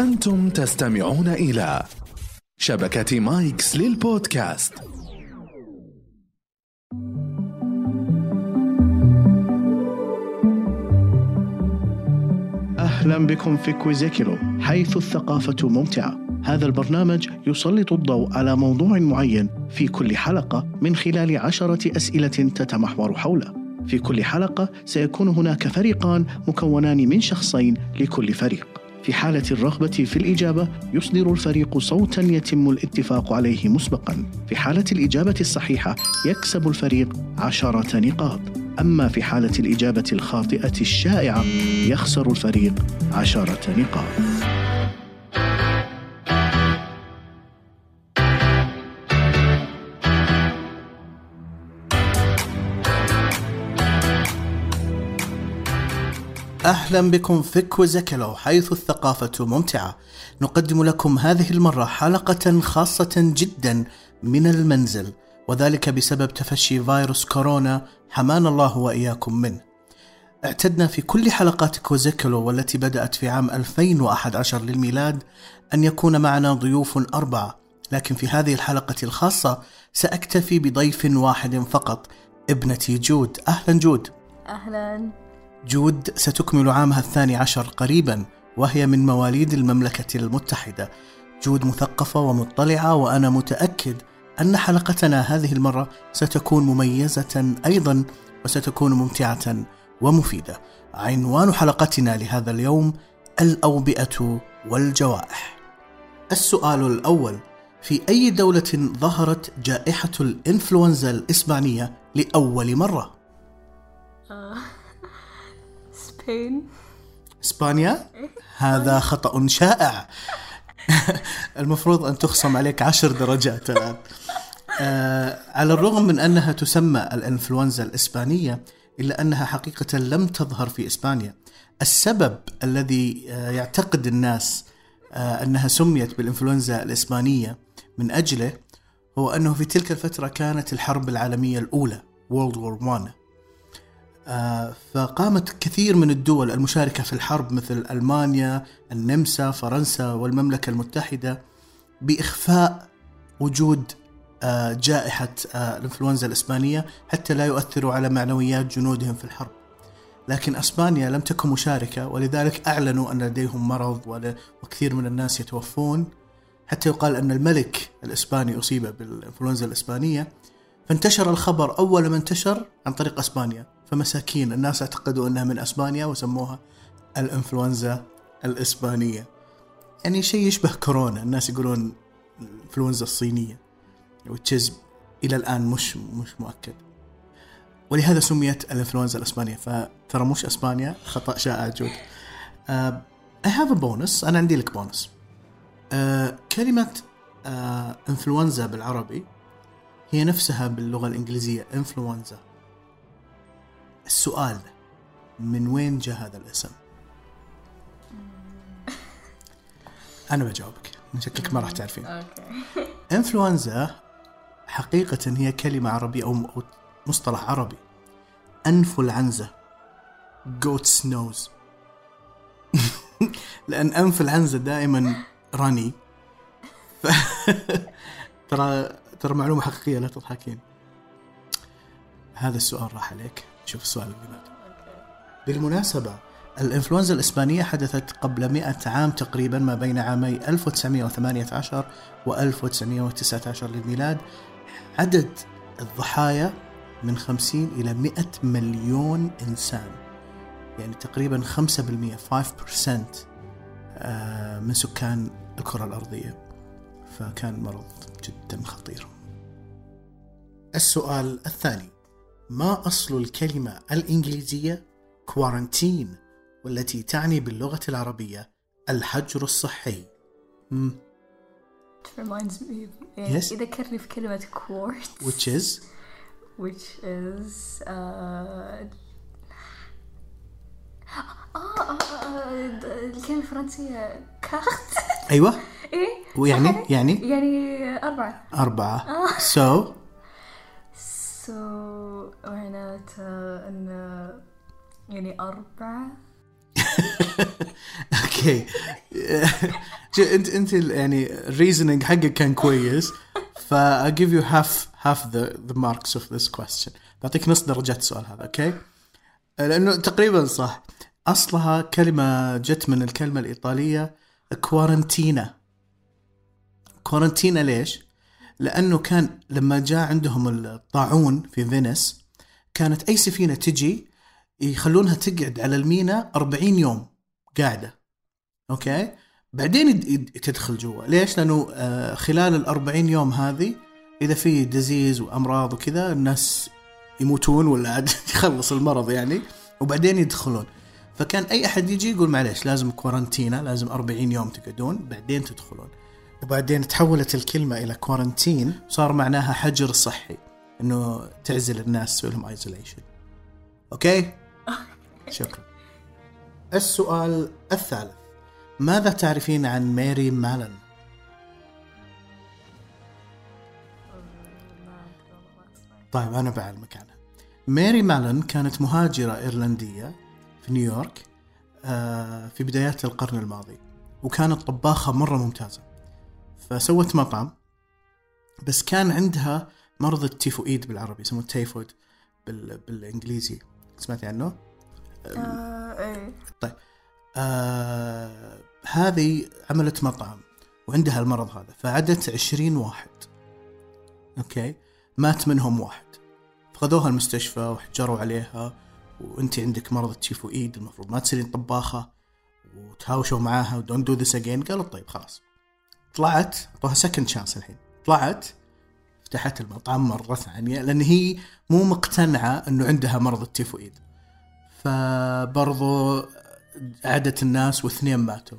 أنتم تستمعون إلى شبكة Mics للبودكاست. أهلا بكم في كويزيكيلو حيث الثقافة ممتعة. هذا البرنامج يسلط الضوء على موضوع معين في كل حلقة من خلال عشرة أسئلة تتمحور حوله. في كل حلقة سيكون هناك فريقان مكونان من شخصين لكل فريق. في حالة الرغبة في الإجابة يصدر الفريق صوتا يتم الاتفاق عليه مسبقا. في حالة الإجابة الصحيحة يكسب الفريق عشرة نقاط. أما في حالة الإجابة الخاطئة الشائعة يخسر الفريق عشرة نقاط. أهلا بكم في كويزكلو حيث الثقافة ممتعة. نقدم لكم هذه المرة حلقة خاصة جدا من المنزل وذلك بسبب تفشي فيروس كورونا حمانا الله وإياكم منه. اعتدنا في كل حلقات كوزيكلو والتي بدأت في عام 2011 للميلاد أن يكون معنا ضيوف أربعة. لكن في هذه الحلقة الخاصة سأكتفي بضيف واحد فقط ابنتي جود. أهلا جود. أهلا. جود ستكمل عامها الثاني عشر قريبا وهي من مواليد المملكة المتحدة. جود مثقفة ومطلعة وأنا متأكد أن حلقتنا هذه المرة ستكون مميزة أيضا وستكون ممتعة ومفيدة. عنوان حلقتنا لهذا اليوم الأوبئة والجوائح. السؤال الأول في أي دولة ظهرت جائحة الإنفلونزا الإسبانية لأول مرة؟ سبين إسبانيا؟ هذا خطأ شائع. المفروض أن تخصم عليك عشر درجات الآن. آه على الرغم من أنها تسمى الإنفلونزا الإسبانية إلا أنها حقيقة لم تظهر في إسبانيا. السبب الذي آه يعتقد الناس آه أنها سميت بالإنفلونزا الإسبانية من أجله هو أنه في تلك الفترة كانت الحرب العالمية الأولى World War One. آه، فقامت كثير من الدول المشاركة في الحرب مثل ألمانيا النمسا فرنسا والمملكة المتحدة بإخفاء وجود آه، جائحة آه، الإنفلونزا الإسبانية حتى لا يؤثروا على معنويات جنودهم في الحرب. لكن أسبانيا لم تكن مشاركة ولذلك أعلنوا أن لديهم مرض وكثير من الناس يتوفون. حتى يقال أن الملك الإسباني أصيب بالإنفلونزا الإسبانية. فانتشر الخبر أول ما انتشر عن طريق أسبانيا. فمساكين. الناس اعتقدوا انها من أسبانيا وسموها الإنفلونزا الإسبانية. يعني شيء يشبه كورونا. الناس يقولون الانفلونزا الصينية which إلى الآن مش مش مؤكد. ولهذا سميت الإنفلونزا الإسبانية. فترى مش أسبانيا خطأ شائع جود. I have a bonus أنا عندي لك بونس uh, كلمة إنفلونزا uh, بالعربي هي نفسها باللغة الإنجليزية إنفلونزا. السؤال من وين جاء هذا الاسم؟ أنا بجاوبك من شكلك ما راح تعرفين. أوكي. إنفلونزا حقيقة هي كلمة عربية أو مصطلح عربي. أنف العنزة goat's nose. لأن أنف العنزة دائما رني ف... ترى ترى معلومة حقيقية لا تضحكين. هذا السؤال راح عليك. شوف السؤال اللي بعده. بالمناسبة الإنفلونزا الإسبانية حدثت قبل 100 عام تقريبا ما بين عامي 1918 و 1919 للميلاد. عدد الضحايا من 50 إلى 100 مليون إنسان. يعني تقريبا 5% 5% آه، من سكان الكرة الأرضية. فكان مرض جدا خطير. السؤال الثاني. ما أصل الكلمة الإنجليزية كوارنتين والتي تعني باللغة العربية الحجر الصحي. It reminds me يعني Yes. يذكرني في كلمة quartz. Which is? Which is uh, الكلمة الفرنسية كارت أيوة. إيه؟ ويعني؟ صحيح؟ يعني؟ يعني أربعة. أربعة. so so معناته أن يعني أربعة. okay أنت أنت يعني ال reasoning حقك كان كويس. ف I give you half half the the marks of this question. بعطيك نص درجات السؤال هذا okay لأنه تقريبا صح. أصلها كلمة جت من الكلمة الإيطالية quarantina quarantina ليش؟ لأنه كان لما جاء عندهم الطاعون في Venice كانت أي سفينة تجي يخلونها تقعد على المينا 40 يوم قاعدة. okay؟ بعدين تدخل جوا. ليش؟ لأنه آه، خلال ال 40 يوم هذه إذا في disease وأمراض وكذا الناس يموتون ولا عاد يخلص المرض يعني وبعدين يدخلون. فكان أي أحد يجي يقول معليش لازم quarantina لازم 40 يوم تقعدون بعدين تدخلون. وبعدين تحولت الكلمة إلى quarantine صار معناها حجر صحي إنه تعزل الناس تسوي لهم isolation أوكي؟ شكرا. السؤال الثالث. ماذا تعرفين عن ماري مالن؟ طيب أنا بعلمك عنها ماري مالن كانت مهاجرة إيرلندية في نيويورك آه، في بدايات القرن الماضي وكانت طباخة مرة ممتازة. فسوت مطعم بس كان عندها مرض التيفوئيد بالعربي يسموه تيفود بال... بالإنجليزي. سمعتي عنه؟ آه، إيه. طيب. آه هذه عملت مطعم وعندها المرض هذا فعدت عشرين واحد. okay؟ مات منهم واحد. فخذوها المستشفى وحجروا عليها وأنت عندك مرض التيفوئيد المفروض ما تصيرين طباخة وتهاوشوا معاها و don't do this again قالوا طيب خلاص. طلعت أعطوها second chance الحين طلعت فتحت المطعم مرة ثانية لأن هي مو مقتنعة أنه عندها مرض التيفوئيد فبرضو عدت الناس واثنين ماتوا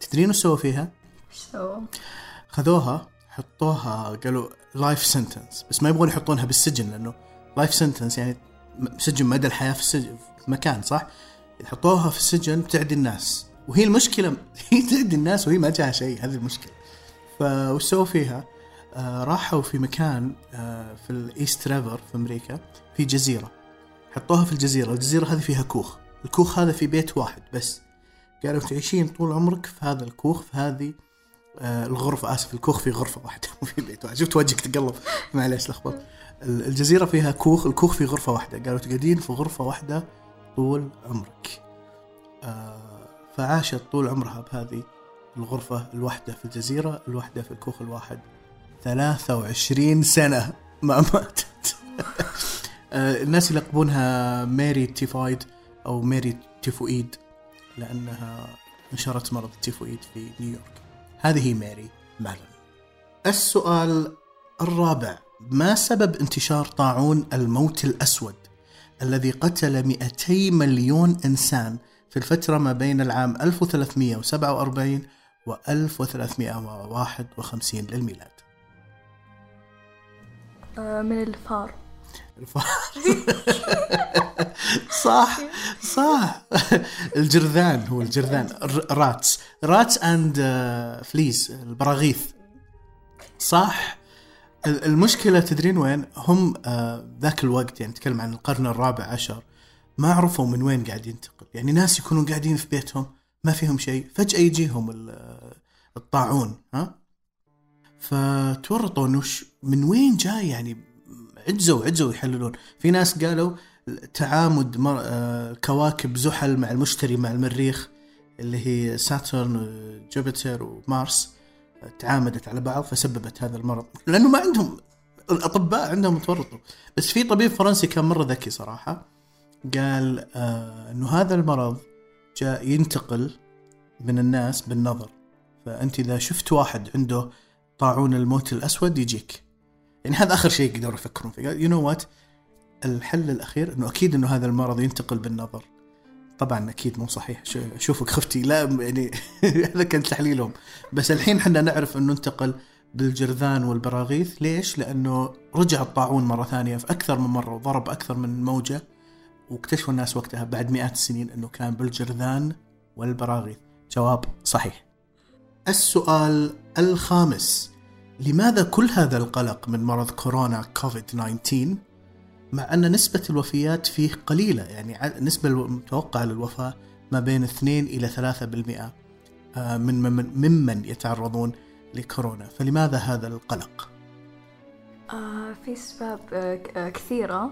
تدرين وش سووا فيها؟ وش سووا؟ خذوها حطوها قالوا life sentence بس ما يبغون يحطونها بالسجن لأنه life sentence يعني سجن مدى الحياة في السجن في مكان صح؟ يحطوها في السجن بتعدي الناس وهي المشكلة هي تعدي الناس وهي ما جاها شيء هذه المشكلة. فوش سووا فيها؟ آه راحوا في مكان آه في ال East River في أمريكا في جزيرة. حطوها في الجزيرة، الجزيرة هذه فيها كوخ، الكوخ هذا في بيت واحد بس. قالوا تعيشين طول عمرك في هذا الكوخ في هذه آه الغرفة. آسف الكوخ في غرفة واحدة مو في بيت واحد. شفت وجهك تقلب. معليش لخبط. ال- الجزيرة فيها كوخ الكوخ في غرفة واحدة. قالوا تقعدين في غرفة واحدة طول عمرك. آه فعاشت طول عمرها بهذه الغرفة الواحدة في الجزيرة الواحدة في الكوخ الواحد. 23 سنة ما ماتت. آه، الناس يلقبونها ماري تيفايد أو ماري تيفوئيد لأنها نشرت مرض التيفوئيد في نيويورك. هذه ماري مالون. السؤال الرابع ما سبب انتشار طاعون الموت الأسود الذي قتل 200 مليون إنسان في الفترة ما بين العام 1347 و 1351 للميلاد. آه، من الفار. الفار. صح صح. الجرذان هو الجرذان. rats. rats and fleas البراغيث. صح. ال- المشكلة تدرين وين؟ هم آه، ذاك الوقت يعني نتكلم عن القرن الرابع عشر ما عرفوا من وين قاعد ينتقل يعني ناس يكونون قاعدين في بيتهم ما فيهم شيء. فجأة يجيهم ال- الطاعون ها؟ فتورطوا إنه من وين جاي؟ يعني عجزوا عجزوا يحللون. في ناس قالوا تعامد. آه، كواكب زحل مع المشتري مع المريخ اللي هي ساترن وجوبيتر ومارس تعامدت على بعض فسببت هذا المرض. لأنه ما عندهم الأطباء عندهم تورطوا. بس في طبيب فرنسي كان مرة ذكي صراحة. قال آه إنه هذا المرض جاء ينتقل من الناس بالنظر. فأنت إذا شفت واحد عنده طاعون الموت الأسود يجيك. يعني هذا آخر شيء يقدروا يفكرون فيه. you know what الحل الأخير إنه أكيد إنه هذا المرض ينتقل بالنظر. طبعا أكيد مو صحيح. شو- اشوفك خفتي لا يعني هذا كان تحليلهم. بس الحين إحنا نعرف إنه انتقل بالجرذان والبراغيث. ليش؟ لأنه رجع الطاعون مرة ثانية في أكثر من مرة وضرب أكثر من موجة. واكتشفوا الناس وقتها بعد مئات السنين إنه كان بالجرذان والبراغيث. جواب صحيح. السؤال الخامس. لماذا كل هذا القلق من مرض كورونا كوفيد 19 مع أن نسبة الوفيات فيه قليلة؟ يعني النسبة المتوقعة للوفاة ما بين 2 إلى 3% آه، من من- ممن يتعرضون لكورونا. فلماذا هذا القلق؟ آه في أسباب آه كثيرة.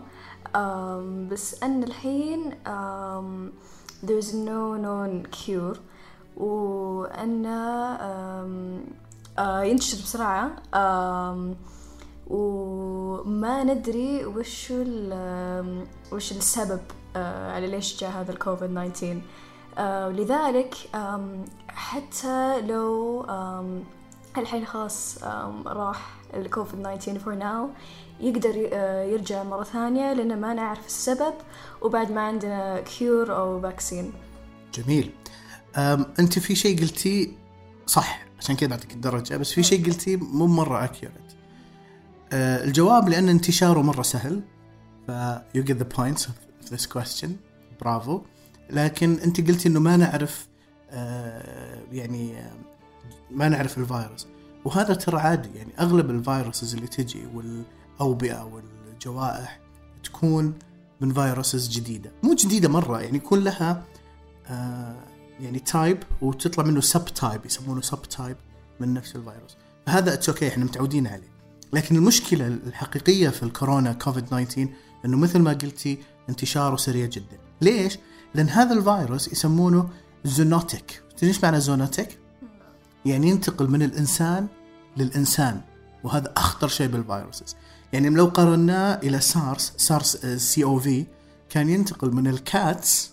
بس أن الحين آم there's no known cure. وأن آه ينتشر بسرعة. وما ندري وش وش السبب آه على ليش جاء هذا الكوفيد 19 آه لذلك حتى لو الحين خلاص راح الكوفيد 19 for now يقدر آه، يرجع مرة ثانية لأن ما نعرف السبب وبعد ما عندنا cure أو vaccine جميل. أم أنت في شيء قلتيه صح عشان كذا بعطيك الدرجة بس في شيء قلتيه مو مرة accurate أه الجواب لأن انتشاره مرة سهل ف you get the points of this question. برافو. لكن أنت قلتي إنه ما نعرف أه يعني ما نعرف الفيروس. وهذا ترى عادي يعني أغلب ال viruses اللي تجي والاوبئه والجوائح تكون من viruses جديدة. مو جديدة مرة يعني يكون لها آه، يعني type وتطلع منه subtype يسمونه subtype من نفس الفيروس. فهذا it's okay إحنا متعودين عليه. لكن المشكلة الحقيقية في الكورونا كوفيد 19 إنه مثل ما قلتي انتشاره سريع جدا. ليش؟ لأن هذا الفيروس يسمونه zoonotic تدري إيش معنى zoonotic يعني ينتقل من الإنسان للإنسان وهذا أخطر شيء بال viruses. يعني لو قارناه إلى سارس سارس CoV كان ينتقل من ال cats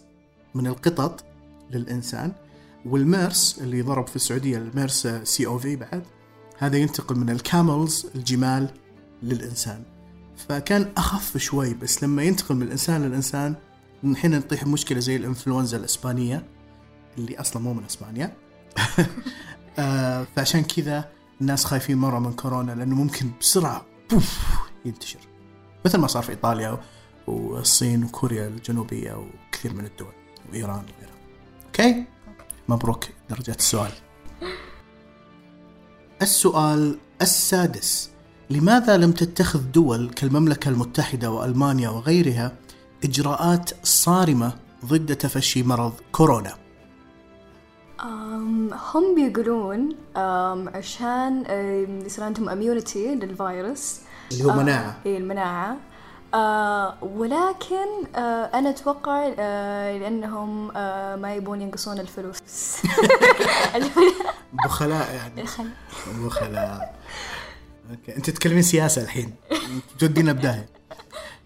من القطط للإنسان والميرس اللي ضرب في السعودية الميرس CoV بعد هذا ينتقل من ال camels الجمال للإنسان. فكان أخف شوي بس لما ينتقل من الإنسان للإنسان الحين نطيح بمشكله زي الإنفلونزا الإسبانية اللي أصلا مو من إسبانيا. آه فعشان كذا الناس خايفين مرة من كورونا لأنه ممكن بسرعة بوف ينتشر مثل ما صار في إيطاليا والصين وكوريا الجنوبية وكثير من الدول وإيران وغيرها. okay؟ مبروك درجة السؤال. السؤال السادس لماذا لم تتخذ دول كالمملكة المتحدة وألمانيا وغيرها إجراءات صارمة ضد تفشي مرض كورونا؟ هم بيقولون عشان يصير عندهم immunity للفيروس اللي هو مناعة. اي المناعة. آه ولكن آه أنا أتوقع آه لأنهم آه ما يبون ينقصون الفلوس. بخلاء يعني. بخلاء. okay. أنت تتكلمين سياسة الحين. تودينا بدايه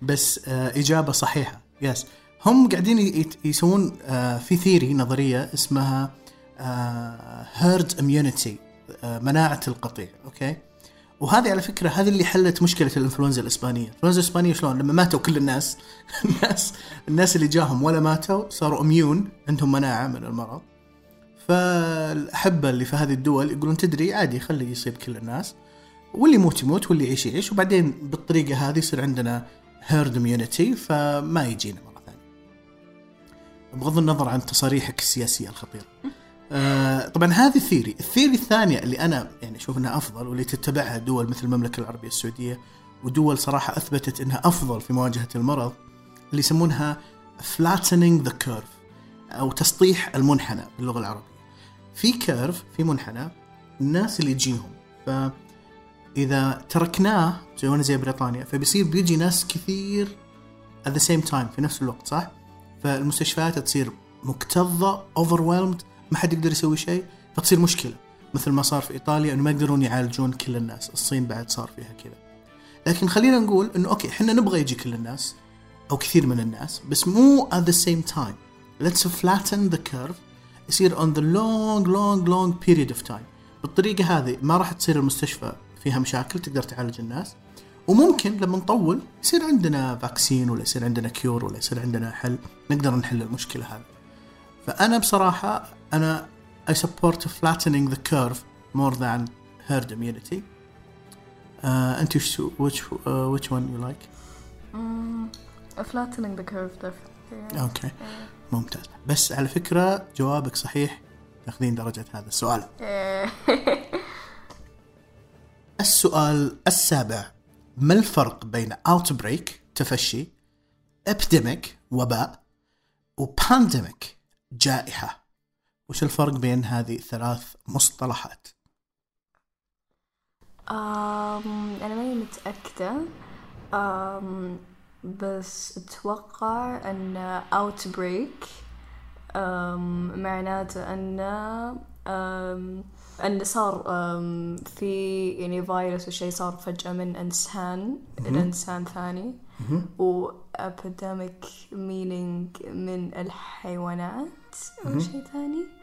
بس آه إجابة صحيحة. yes هم قاعدين يسوون آه في theory نظرية اسمها herd immunity مناعة القطيع. okay؟ وهذه على فكرة هذه اللي حلت مشكلة الإنفلونزا الإسبانية، الإنفلونزا الإسبانية شلون؟ لما ماتوا كل الناس الناس الناس اللي جاهم ولا ماتوا صاروا immune عندهم مناعة من المرض فالأحبة اللي في هذه الدول يقولون تدري عادي خلي يصيب كل الناس واللي يموت يموت واللي يعيش يعيش وبعدين بالطريقة هذه يصير عندنا herd immunity فما يجينا مرة ثانية. بغض النظر عن تصاريحك السياسية الخطيرة. آه طبعا هذه ال theory، ال theory الثانية اللي أنا يعني أشوف إنها أفضل واللي تتبعها دول مثل المملكة العربية السعودية ودول صراحة أثبتت إنها أفضل في مواجهة المرض اللي يسمونها flattening the curve أو تسطيح المنحنى باللغة العربية. في curve في منحنى الناس اللي تجيهم فاذا تركناه سوينا زي بريطانيا فبيصير بيجي ناس كثير at the same time في نفس الوقت صح؟ فالمستشفيات تصير مكتظة overwhelmed ما حد يقدر يسوي شيء فتصير مشكلة مثل ما صار في إيطاليا إنه ما يقدرون يعالجون كل الناس، الصين بعد صار فيها كذا. لكن خلينا نقول إنه أوكي إحنا نبغى يجي كل الناس أو كثير من الناس بس مو at the same time. Let's flatten the curve يصير on the long long long period of time. بالطريقة هذه ما راح تصير المستشفى فيها مشاكل تقدر تعالج الناس وممكن لما نطول يصير عندنا vaccine ولا يصير عندنا cure ولا يصير عندنا حل نقدر نحل المشكلة هذه. فأنا بصراحة أنا I support flattening the curve more than herd immunity انت وش وش وش one you like؟ flattening the curve definitely okay ممتاز. بس على فكرة جوابك صحيح. تاخذين درجة هذا السؤال. السؤال السابع. ما الفرق بين outbreak تفشي epidemic وباء و pandemic جائحة؟ وش الفرق بين هذه الثلاث مصطلحات؟ أم أنا ماني متأكدة. أم بس أتوقع أن outbreak أم معناته أن أم أن صار أم في يعني فيروس وشي صار فجأة من إنسان إلى إنسان ثاني. و epidemic meaning من الحيوانات أو شيء ثاني.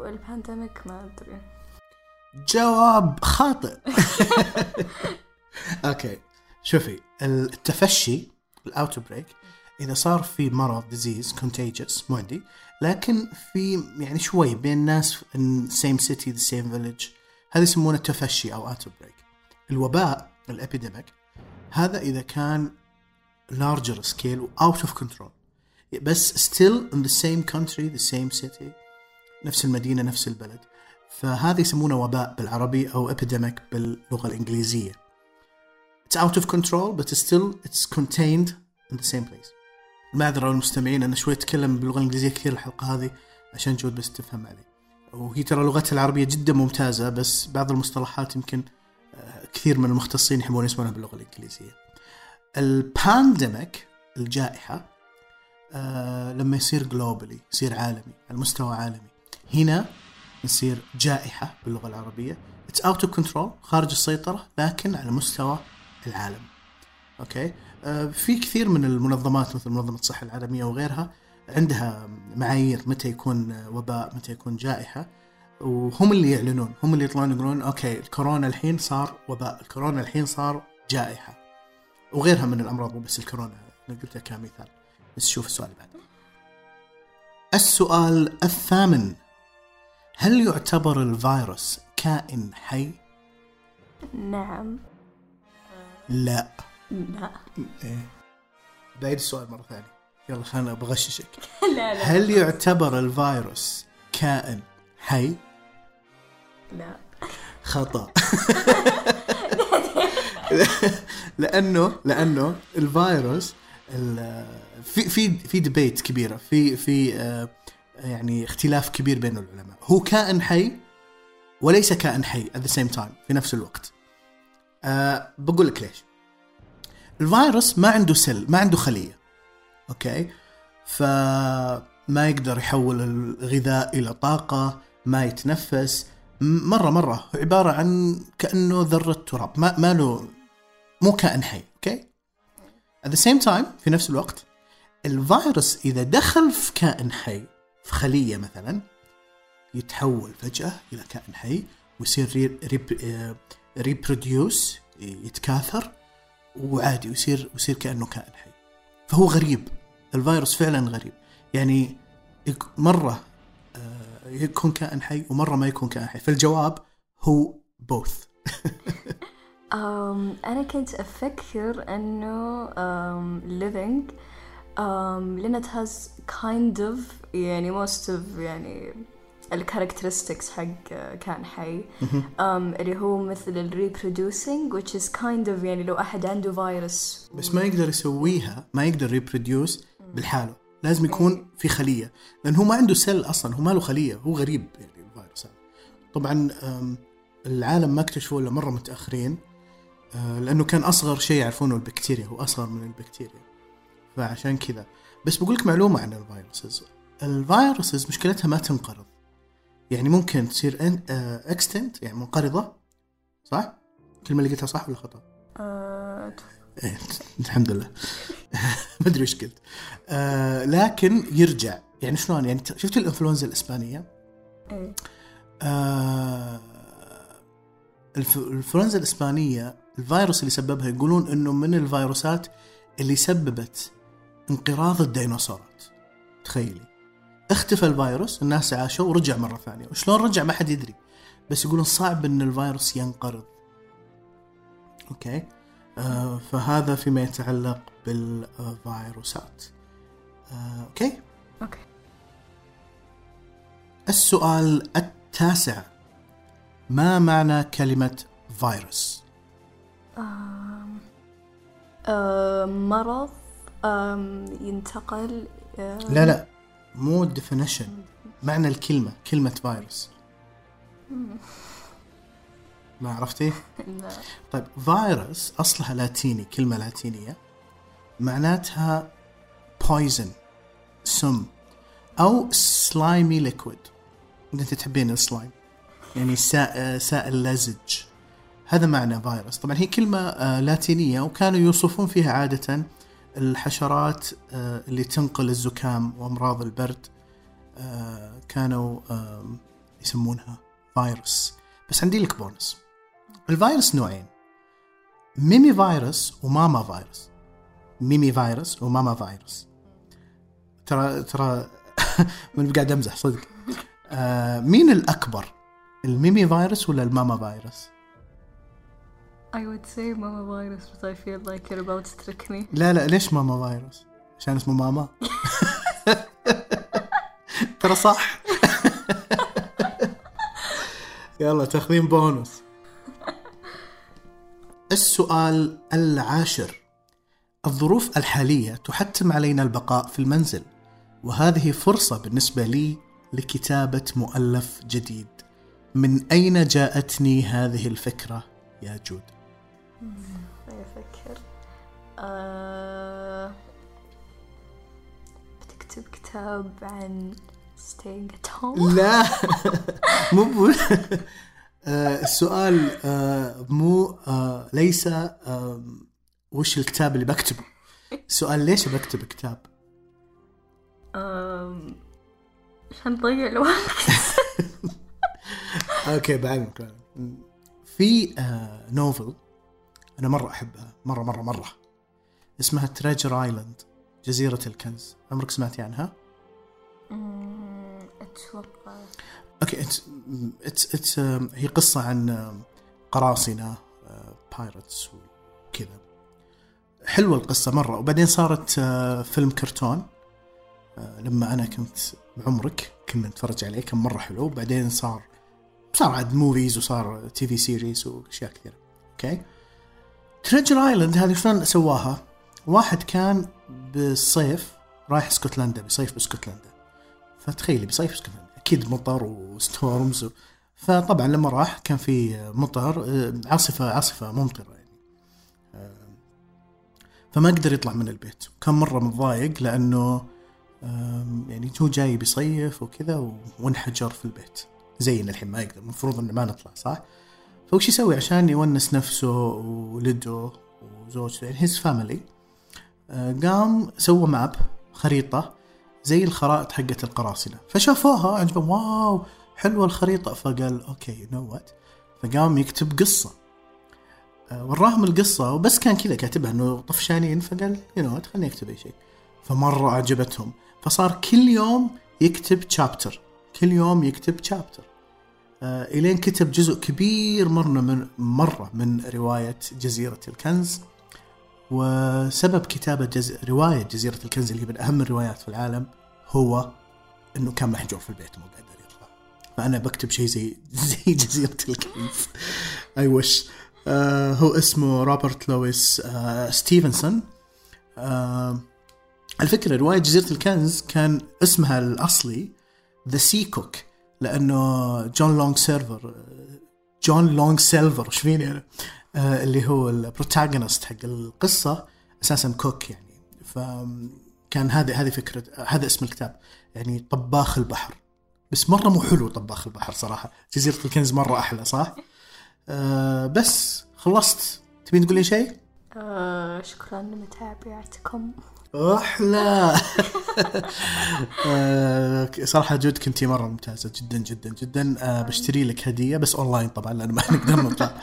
وال pandemic ما أدري. جواب خاطئ. okay شوفي التفشي ال outbreak إذا صار في مرض disease contagious معدي لكن في يعني شوي بين ناس same city the same village هذا يسمونه تفشي أو outbreak الوباء ال epidemic هذا إذا كان larger scale و out of control. بس still in the same country the same city نفس المدينة نفس البلد. فهذا يسمونه وباء بالعربي أو epidemic باللغة الإنجليزية. It's out of control but still it's contained in the same place. المعذرة للمستمعين أنا شوي أتكلم باللغة الإنجليزية كثير الحلقة هذه عشان جود بس تفهم علي. وهي ترى لغتها العربية جدا ممتازة بس بعض المصطلحات يمكن آه، كثير من المختصين يحبون يسمونها باللغة الإنجليزية. ال pandemic الجائحة آه لما يصير globally يصير عالمي على مستوى عالمي. هنا يصير جائحة باللغة العربية. It's out of control خارج السيطرة لكن على مستوى العالم. okay آه في كثير من المنظمات مثل منظمة الصحة العالمية وغيرها عندها معايير متى يكون وباء متى يكون جائحة وهم اللي يعلنون هم اللي يطلعون يقولون okay الكورونا الحين صار وباء الكورونا الحين صار جائحة. وغيرها من الأمراض مو بس الكورونا قلتها كمثال. بس شوف السؤال اللي بعده السؤال الثامن. هل يعتبر الفيروس كائن حي؟ نعم. لا. لا. إيه. بعيد السؤال مرة ثانية. يلا خلنا بغششك لا لا هل يعتبر الفيروس كائن حي؟ لا. خطأ. لأنه لأنه الفيروس ال- في في في ديبيت كبيرة في في آه، يعني اختلاف كبير بين العلماء. هو كائن حي وليس كائن حي at the same time في نفس الوقت. أه بقول لك ليش. الفيروس ما عنده cell ما عنده خلية okay؟ فما يقدر يحول الغذاء إلى طاقة ما يتنفس. م- مرة مرة هو عبارة عن كأنه ذرة تراب ما, ما له مو كائن حي okay؟ At the same time في نفس الوقت الفيروس إذا دخل في كائن حي في خلية مثلا يتحول فجأة إلى كائن حي ويصير re rep reproduce يتكاثر وعادي ويصير ويصير كأنه كائن حي. فهو غريب. الفيروس فعلا غريب. يعني مرة آه، يكون كائن حي ومرة ما يكون كائن حي. فالجواب هو أم أنا كنت أفكر أم living أم لأن it has kind of يعني most of يعني ال characteristics حق كائن حي. أم اللي هو مثل ال reproducing which is kind of يعني لو أحد عنده فيروس بس ما يقدر يسويها ما يقدر reproduce بالحالة. لازم يكون في خلية. لأن هو ما عنده cell أصلا هو ما له خلية هو غريب يعني الفيروس طبعا العالم ما اكتشفوه إلا مرة متأخرين. أه، لأنه كان أصغر شيء يعرفونه البكتيريا هو أصغر من البكتيريا. فعشان كذا. بس بقول لك معلومة عن ال viruses. ال viruses مشكلتها ما تنقرض. يعني ممكن تصير extinct يعني منقرضة صح؟ الكلمة اللي قلتها صح ولا خطأ؟ أه إيه، الحمد لله. ما أدري إيش قلت. آه لكن يرجع. يعني شلون؟ يعني شفت الإنفلونزا الإسبانية؟ إيه. آه الإنفلونزا الإسبانية الفيروس اللي سببها يقولون إنه من الفيروسات اللي سببت انقراض الديناصورات. تخيلي. اختفى الفيروس الناس عاشوا ورجع مرة ثانية. وشلون رجع؟ ما حد يدري. بس يقولون صعب إن الفيروس ينقرض. أوكي؟ آه فهذا فيما يتعلق بالفيروسات. آه okay؟ okay. السؤال التاسع. ما معنى كلمة فيروس؟ أم مرض ينتقل لا لا مو definition معنى الكلمة كلمة فيروس ما عرفتي؟ لا. طيب فيروس أصلها لاتيني كلمة لاتينية معناتها poison سم أو slimy liquid أنت تحبين السلايم يعني سائل لزج هذا معنى فيروس. طبعا هي كلمة آه، لاتينية وكانوا يوصفون فيها عادة الحشرات آه، اللي تنقل الزكام وأمراض البرد آه، كانوا يسمونها فيروس. بس عندي لك بونس. الفيروس نوعين. ميمي فيروس وماما فيروس. ميمي فيروس وماما فيروس. ترى ترى من قاعد أمزح صدق. مين الأكبر الميمي فيروس ولا الماما فيروس؟ I would say mama virus but I feel like you're about to trick me. لا لا ليش ماما فيروس عشان اسمه ماما. ترى صح. يلا تاخذين بونص. السؤال العاشر. الظروف الحالية تحتم علينا البقاء في المنزل وهذه فرصة بالنسبة لي لكتابة مؤلف جديد. من أين جاءتني هذه الفكرة يا جود؟ أفكر آه... بتكتب كتاب عن staying at home لا. مو مو آه، السؤال آه، مو آه، ليس آه، وش الكتاب اللي بكتبه؟ السؤال ليش بكتب كتاب. عشان نضيع الوقت. okay بعلمك بعلمك. في آه، novel أنا مرة أحبها. مرة مرة مرة. اسمها Treasure Island جزيرة الكنز. عمرك سمعتي عنها؟ أتوقع. okay it's it's it's هي قصة عن آم، قراصنة pirates وكذا. حلوة القصة مرة. وبعدين صارت آه، فيلم كرتون. آه، لما أنا كنت بعمرك كنا نتفرج عليه كان مرة حلو. وبعدين صار صار عاد movies وصار TV series وأشياء كثيرة. okay؟ Treasure Island هذه شلون سواها؟ واحد كان بالصيف رايح اسكتلندا بيصيف باسكتلندا فتخيلي بيصيف اسكتلندا أكيد مطر و storms. فطبعا لما راح كان في مطر آه، عاصفة عاصفة ممطرة يعني. آه، فما قدر يطلع من البيت. كان مرة متضايق لأنه يعني هو جاي بيصيف وكذا وانحجر في البيت. زينا الحين ما يقدر المفروض إنه ما نطلع صح؟ فوش يسوي عشان يونس نفسه وولده وزوجته يعني his family قام سوى map خريطة زي الخرائط حقت القراصنة. فشافوها عجبهم wow حلوة الخريطة. فقال okay know what فقام يكتب قصة. آه، وراهم القصة وبس كان كذا كاتبها إنه طفشانين فقال you know خليني أكتب أي شيء. فمرة عجبتهم فصار كل يوم يكتب chapter كل يوم يكتب chapter آه إلين كتب جزء كبير مرة من مرة من رواية جزيرة الكنز وسبب كتابة جز... رواية جزيرة الكنز اللي هي من أهم الروايات في العالم هو إنه كان محجور في البيت مو قادر يطلع. فأنا بكتب شيء زي زي جزيرة الكنز. أي وش آه هو اسمه روبرت لويس آه ستيفنسون. آه الفكرة رواية جزيرة الكنز كان اسمها الأصلي The Sea Cook لأنه جون لونج سيرفر جون لونج سيلفر إيش فيني أنا؟ آه اللي هو ال protagonist حق القصة أساسا cook يعني. فكان هذه هذه فكرة هذا اسم الكتاب يعني طباخ البحر. بس مرة مو حلو طباخ البحر صراحة. جزيرة الكنز مرة أحلى صح؟ آه بس خلصت. تبين تقولي شيء؟ آه شكرا لمتابعتكم. أحلى آه، صراحة جود كنتي مرة ممتازة جدا جدا جدا. آه، بشتري لك هدية بس اونلاين طبعا لأن ما نقدر نطلع.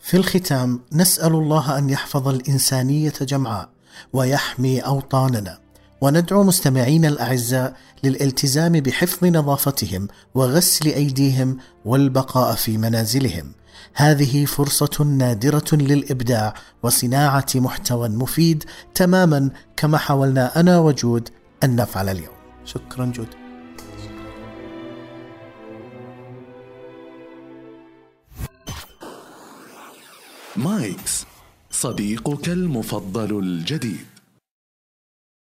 في الختام نسأل الله أن يحفظ الإنسانية جمعاء ويحمي أوطاننا وندعو مستمعينا الأعزاء للالتزام بحفظ نظافتهم وغسل أيديهم والبقاء في منازلهم. هذه فرصة نادرة للإبداع وصناعة محتوى مفيد تماما كما حاولنا أنا وجود أن نفعل اليوم. شكرا جود. مايكس صديقك المفضل الجديد.